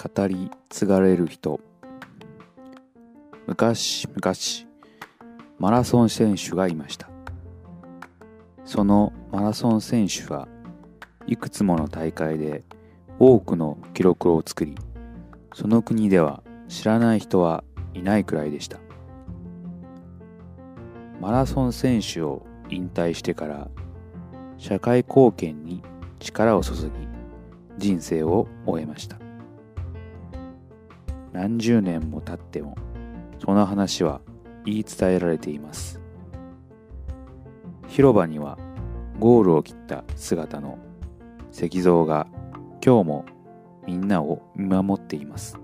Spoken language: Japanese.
語り継がれる人。昔々マラソン選手がいました。そのマラソン選手はいくつもの大会で多くの記録を作りその国では知らない人はいないくらいでした。マラソン選手を引退してから社会貢献に力を注ぎ人生を終えました。何十年も経ってもその話は言い伝えられています。広場にはゴールを切った姿の石像が今日もみんなを見守っています。